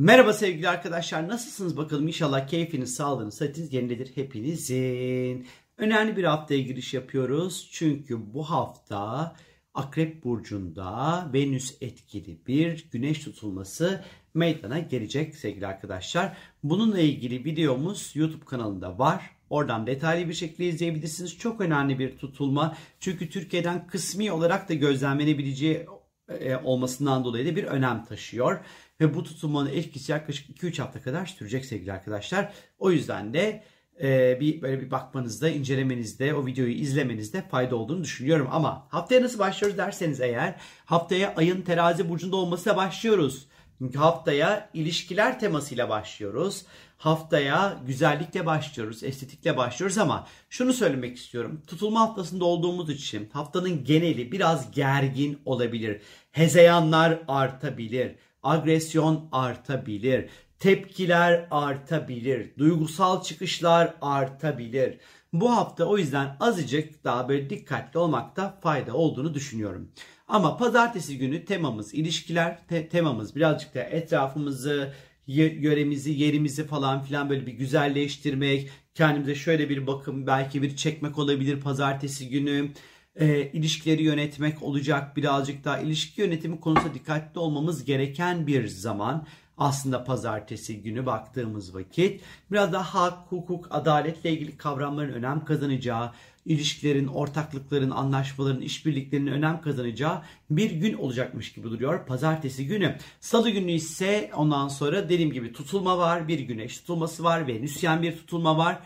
Merhaba sevgili arkadaşlar nasılsınız bakalım inşallah keyfiniz sağlığınız sıhhatiniz yerindedir hepinizin. Önemli bir haftaya giriş yapıyoruz çünkü bu hafta Akrep Burcu'nda Venüs etkili bir güneş tutulması meydana gelecek sevgili arkadaşlar. Bununla ilgili videomuz YouTube kanalında var. Oradan detaylı bir şekilde izleyebilirsiniz. Çok önemli bir tutulma. Çünkü Türkiye'den kısmi olarak da gözlemlenebileceği e, olmasından dolayı da bir önem taşıyor. Ve bu tutulmanın etkisi yaklaşık 2-3 hafta kadar sürecek sevgili arkadaşlar. O yüzden de e, bir böyle bir bakmanızda, incelemenizde, o videoyu izlemenizde fayda olduğunu düşünüyorum. Ama haftaya nasıl başlıyoruz derseniz eğer haftaya ayın terazi burcunda olmasıyla başlıyoruz. Haftaya ilişkiler temasıyla başlıyoruz. Haftaya güzellikle başlıyoruz, estetikle başlıyoruz ama şunu söylemek istiyorum. Tutulma haftasında olduğumuz için haftanın geneli biraz gergin olabilir. Hezeyanlar artabilir, agresyon artabilir, tepkiler artabilir, duygusal çıkışlar artabilir. Bu hafta o yüzden azıcık daha böyle dikkatli olmakta fayda olduğunu düşünüyorum. Ama pazartesi günü temamız ilişkiler, te- temamız birazcık da etrafımızı, yöremizi, yerimizi falan filan böyle bir güzelleştirmek, kendimize şöyle bir bakım belki bir çekmek olabilir pazartesi günü. E, ilişkileri yönetmek olacak birazcık daha ilişki yönetimi konusunda dikkatli olmamız gereken bir zaman aslında pazartesi günü baktığımız vakit biraz daha hak, hukuk, adaletle ilgili kavramların önem kazanacağı, ilişkilerin, ortaklıkların, anlaşmaların, işbirliklerinin önem kazanacağı bir gün olacakmış gibi duruyor pazartesi günü. Salı günü ise ondan sonra dediğim gibi tutulma var, bir güneş tutulması var, Venüsyen bir tutulma var.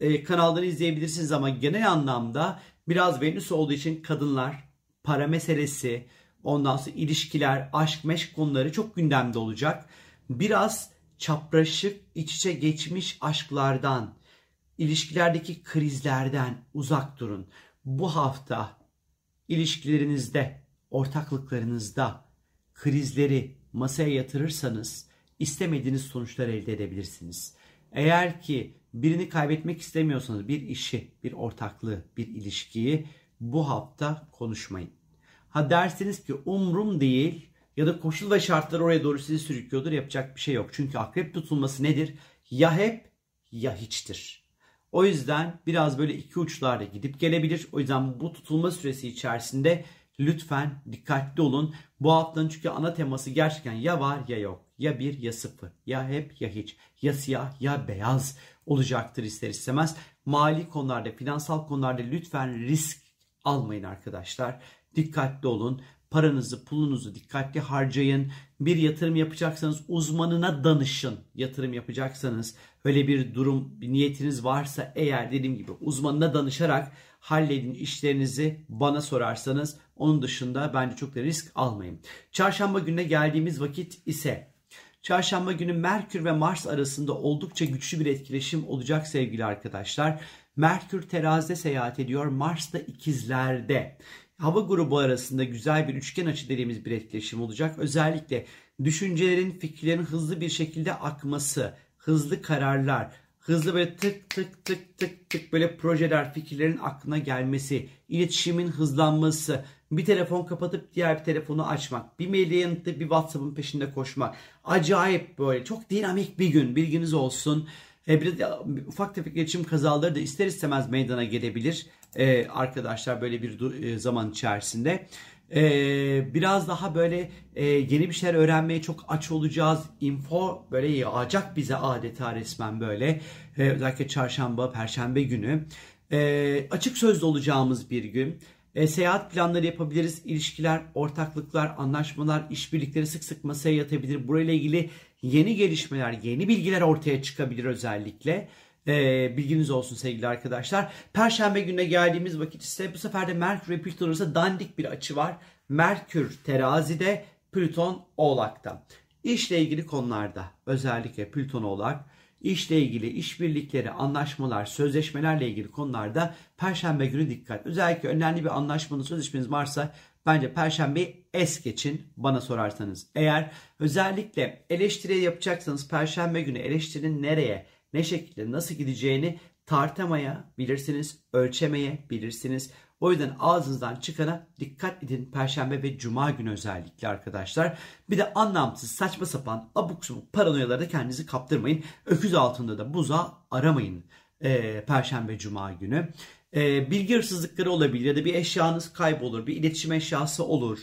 Ee, kanalları izleyebilirsiniz ama genel anlamda biraz Venüs olduğu için kadınlar, para meselesi, ondan sonra ilişkiler, aşk, meşk konuları çok gündemde olacak. Biraz çapraşık, iç içe geçmiş aşklardan, ilişkilerdeki krizlerden uzak durun. Bu hafta ilişkilerinizde, ortaklıklarınızda krizleri masaya yatırırsanız istemediğiniz sonuçlar elde edebilirsiniz. Eğer ki birini kaybetmek istemiyorsanız bir işi, bir ortaklığı, bir ilişkiyi bu hafta konuşmayın. Ha dersiniz ki umrum değil ya da koşul ve şartlar oraya doğru sizi sürüklüyordur yapacak bir şey yok. Çünkü akrep tutulması nedir? Ya hep ya hiçtir. O yüzden biraz böyle iki uçlarda gidip gelebilir. O yüzden bu tutulma süresi içerisinde lütfen dikkatli olun. Bu haftanın çünkü ana teması gerçekten ya var ya yok. Ya bir ya sıfır. Ya hep ya hiç. Ya siyah ya beyaz olacaktır ister istemez. Mali konularda, finansal konularda lütfen risk almayın arkadaşlar. Dikkatli olun. Paranızı, pulunuzu dikkatli harcayın. Bir yatırım yapacaksanız uzmanına danışın. Yatırım yapacaksanız öyle bir durum, bir niyetiniz varsa eğer dediğim gibi uzmanına danışarak halledin işlerinizi bana sorarsanız onun dışında bence çok da risk almayın. Çarşamba gününe geldiğimiz vakit ise Çarşamba günü Merkür ve Mars arasında oldukça güçlü bir etkileşim olacak sevgili arkadaşlar. Merkür terazide seyahat ediyor, Mars da ikizlerde hava grubu arasında güzel bir üçgen açı dediğimiz bir etkileşim olacak. Özellikle düşüncelerin, fikirlerin hızlı bir şekilde akması, hızlı kararlar, hızlı böyle tık tık tık tık tık böyle projeler, fikirlerin aklına gelmesi, iletişimin hızlanması, bir telefon kapatıp diğer bir telefonu açmak, bir maili yanıtlayıp bir WhatsApp'ın peşinde koşmak. Acayip böyle çok dinamik bir gün bilginiz olsun. E, bir de ufak tefek iletişim kazaları da ister istemez meydana gelebilir e, arkadaşlar böyle bir e, zaman içerisinde. Ee, biraz daha böyle e, yeni bir şeyler öğrenmeye çok aç olacağız. Info böyle yağacak bize adeta resmen böyle. Ee, özellikle çarşamba, perşembe günü. Ee, açık sözlü olacağımız bir gün. E, seyahat planları yapabiliriz. İlişkiler, ortaklıklar, anlaşmalar, işbirlikleri sık sık masaya yatabilir. Burayla ilgili yeni gelişmeler, yeni bilgiler ortaya çıkabilir özellikle. E, bilginiz olsun sevgili arkadaşlar. Perşembe gününe geldiğimiz vakit ise bu sefer de Merkür ve Plüton dandik bir açı var. Merkür terazide, Plüton oğlakta. İşle ilgili konularda özellikle Plüton oğlak, işle ilgili işbirlikleri, anlaşmalar, sözleşmelerle ilgili konularda Perşembe günü dikkat. Özellikle önemli bir anlaşmanın sözleşmeniz varsa bence Perşembeyi es geçin bana sorarsanız. Eğer özellikle eleştiri yapacaksanız Perşembe günü eleştirinin nereye, ne şekilde nasıl gideceğini tartamaya bilirsiniz, ölçemeye bilirsiniz. O yüzden ağzınızdan çıkana dikkat edin Perşembe ve Cuma günü özellikle arkadaşlar. Bir de anlamsız saçma sapan abuk subuk paranoyalarda kendinizi kaptırmayın. Öküz altında da buza aramayın e, Perşembe Cuma günü. E, bilgi hırsızlıkları olabilir ya da bir eşyanız kaybolur, bir iletişim eşyası olur.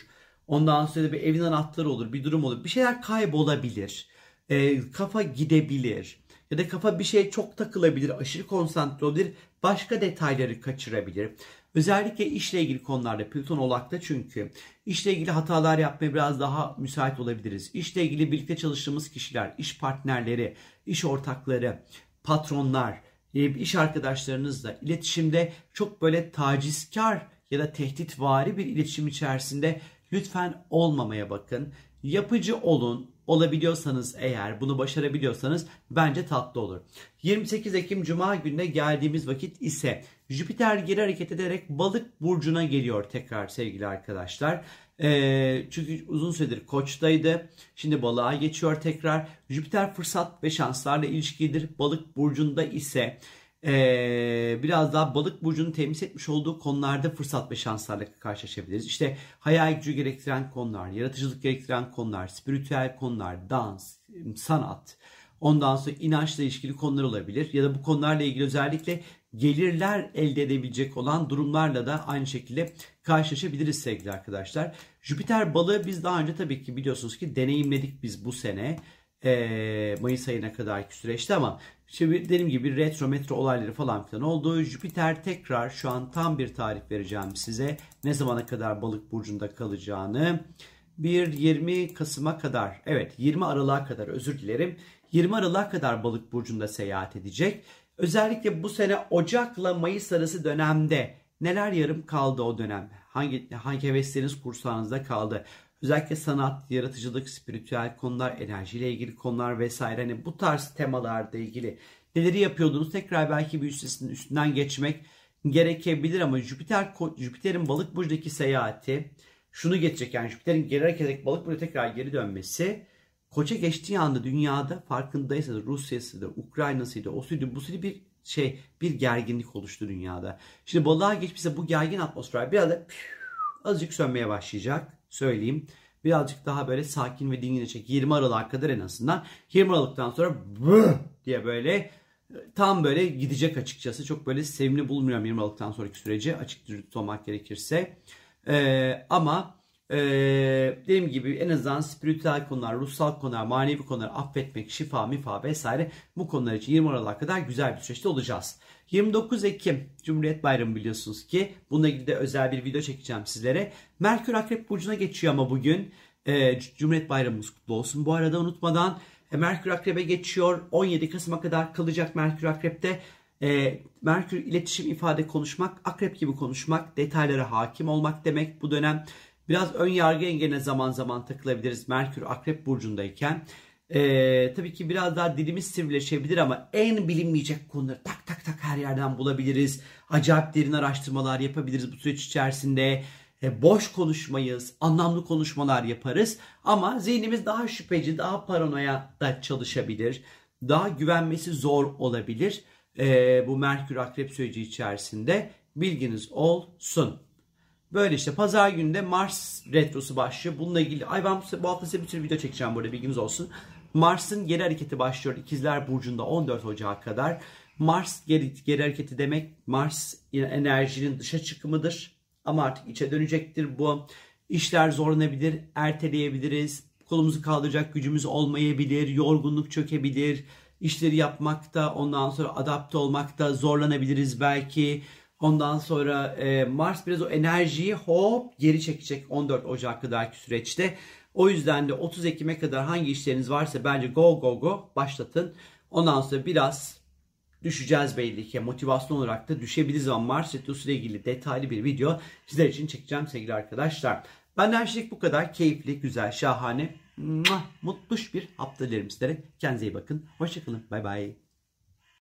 Ondan sonra bir evin anahtarı olur, bir durum olur. Bir şeyler kaybolabilir. E, kafa gidebilir. Ya da kafa bir şeye çok takılabilir, aşırı konsantre olabilir. Başka detayları kaçırabilir. Özellikle işle ilgili konularda Plüton olakta çünkü işle ilgili hatalar yapmaya biraz daha müsait olabiliriz. İşle ilgili birlikte çalıştığımız kişiler, iş partnerleri, iş ortakları, patronlar, e, iş arkadaşlarınızla iletişimde çok böyle tacizkar ya da tehditvari bir iletişim içerisinde lütfen olmamaya bakın. Yapıcı olun. Olabiliyorsanız eğer bunu başarabiliyorsanız bence tatlı olur. 28 Ekim Cuma gününe geldiğimiz vakit ise Jüpiter geri hareket ederek balık burcuna geliyor tekrar sevgili arkadaşlar. E, çünkü uzun süredir koçtaydı. Şimdi balığa geçiyor tekrar. Jüpiter fırsat ve şanslarla ilişkilidir. Balık burcunda ise ee, biraz daha balık burcunun temsil etmiş olduğu konularda fırsat ve şanslarla karşılaşabiliriz. İşte hayal gücü gerektiren konular, yaratıcılık gerektiren konular, spiritüel konular, dans, sanat, ondan sonra inançla ilişkili konular olabilir. Ya da bu konularla ilgili özellikle gelirler elde edebilecek olan durumlarla da aynı şekilde karşılaşabiliriz sevgili arkadaşlar. Jüpiter balığı biz daha önce tabii ki biliyorsunuz ki deneyimledik biz bu sene. Mayıs ayına kadarki süreçte ama şimdi dediğim gibi retro metro olayları falan filan oldu. Jüpiter tekrar şu an tam bir tarih vereceğim size. Ne zamana kadar balık burcunda kalacağını. Bir 20 Kasım'a kadar evet 20 Aralık'a kadar özür dilerim. 20 Aralık'a kadar balık burcunda seyahat edecek. Özellikle bu sene Ocak'la Mayıs arası dönemde neler yarım kaldı o dönem? Hangi hangi hevesleriniz kursağınızda kaldı? Özellikle sanat, yaratıcılık, spiritüel konular, enerjiyle ilgili konular vesaire. Hani bu tarz temalarda ilgili neleri yapıyordunuz? Tekrar belki bir üstesinden üstünden geçmek gerekebilir ama Jüpiter Jüpiter'in balık burcundaki seyahati şunu geçecek yani Jüpiter'in geri hareket balık burcuna tekrar geri dönmesi Koça geçtiği anda dünyada farkındaysanız Rusya'sı da Ukrayna'sı da o suydu bu suydu bir şey bir gerginlik oluştu dünyada. Şimdi balığa geçmişse bu gergin atmosfer biraz da azıcık sönmeye başlayacak söyleyeyim. Birazcık daha böyle sakin ve dinginleşecek 20 Aralık'a kadar en azından. 20 Aralık'tan sonra diye böyle tam böyle gidecek açıkçası. Çok böyle sevimli bulmuyorum 20 Aralık'tan sonraki süreci açık olmak gerekirse. Ee, ama ee, dediğim gibi en azından spiritüel konular, ruhsal konular, manevi konular, affetmek, şifa, mifa vesaire bu konular için 20 Aralık'a kadar güzel bir süreçte olacağız. 29 Ekim Cumhuriyet Bayramı biliyorsunuz ki bununla ilgili de özel bir video çekeceğim sizlere. Merkür Akrep Burcu'na geçiyor ama bugün. Ee, Cumhuriyet Bayramımız kutlu olsun. Bu arada unutmadan e, Merkür Akrep'e geçiyor. 17 Kasım'a kadar kalacak Merkür Akrep'te. E, Merkür iletişim, ifade, konuşmak, akrep gibi konuşmak, detaylara hakim olmak demek bu dönem. Biraz ön yargı engeline zaman zaman takılabiliriz Merkür Akrep Burcu'ndayken. Ee, tabii ki biraz daha dilimiz sivrileşebilir ama en bilinmeyecek konuları tak tak tak her yerden bulabiliriz. Acayip derin araştırmalar yapabiliriz bu süreç içerisinde. E, boş konuşmayız, anlamlı konuşmalar yaparız. Ama zihnimiz daha şüpheci, daha paranoya da çalışabilir. Daha güvenmesi zor olabilir. E, bu Merkür Akrep süreci içerisinde bilginiz olsun. Böyle işte pazar günde Mars retrosu başlıyor. Bununla ilgili ay ben bu hafta size bir sürü video çekeceğim burada bilginiz olsun. Mars'ın geri hareketi başlıyor İkizler Burcu'nda 14 Ocak'a kadar. Mars geri, geri hareketi demek Mars enerjinin dışa çıkımıdır. Ama artık içe dönecektir bu. İşler zorlanabilir, erteleyebiliriz. Kolumuzu kaldıracak gücümüz olmayabilir, yorgunluk çökebilir. İşleri yapmakta, ondan sonra adapte olmakta zorlanabiliriz belki. Ondan sonra e, Mars biraz o enerjiyi hop geri çekecek 14 Ocak kadarki süreçte. O yüzden de 30 Ekim'e kadar hangi işleriniz varsa bence go go go başlatın. Ondan sonra biraz düşeceğiz belli ki. Motivasyon olarak da düşebiliriz ama Mars Retrosu ile ilgili detaylı bir video sizler için çekeceğim sevgili arkadaşlar. Benden şimdilik bu kadar. Keyifli, güzel, şahane, mutluş bir hafta dilerim sizlere. Kendinize iyi bakın. Hoşçakalın. Bay bay.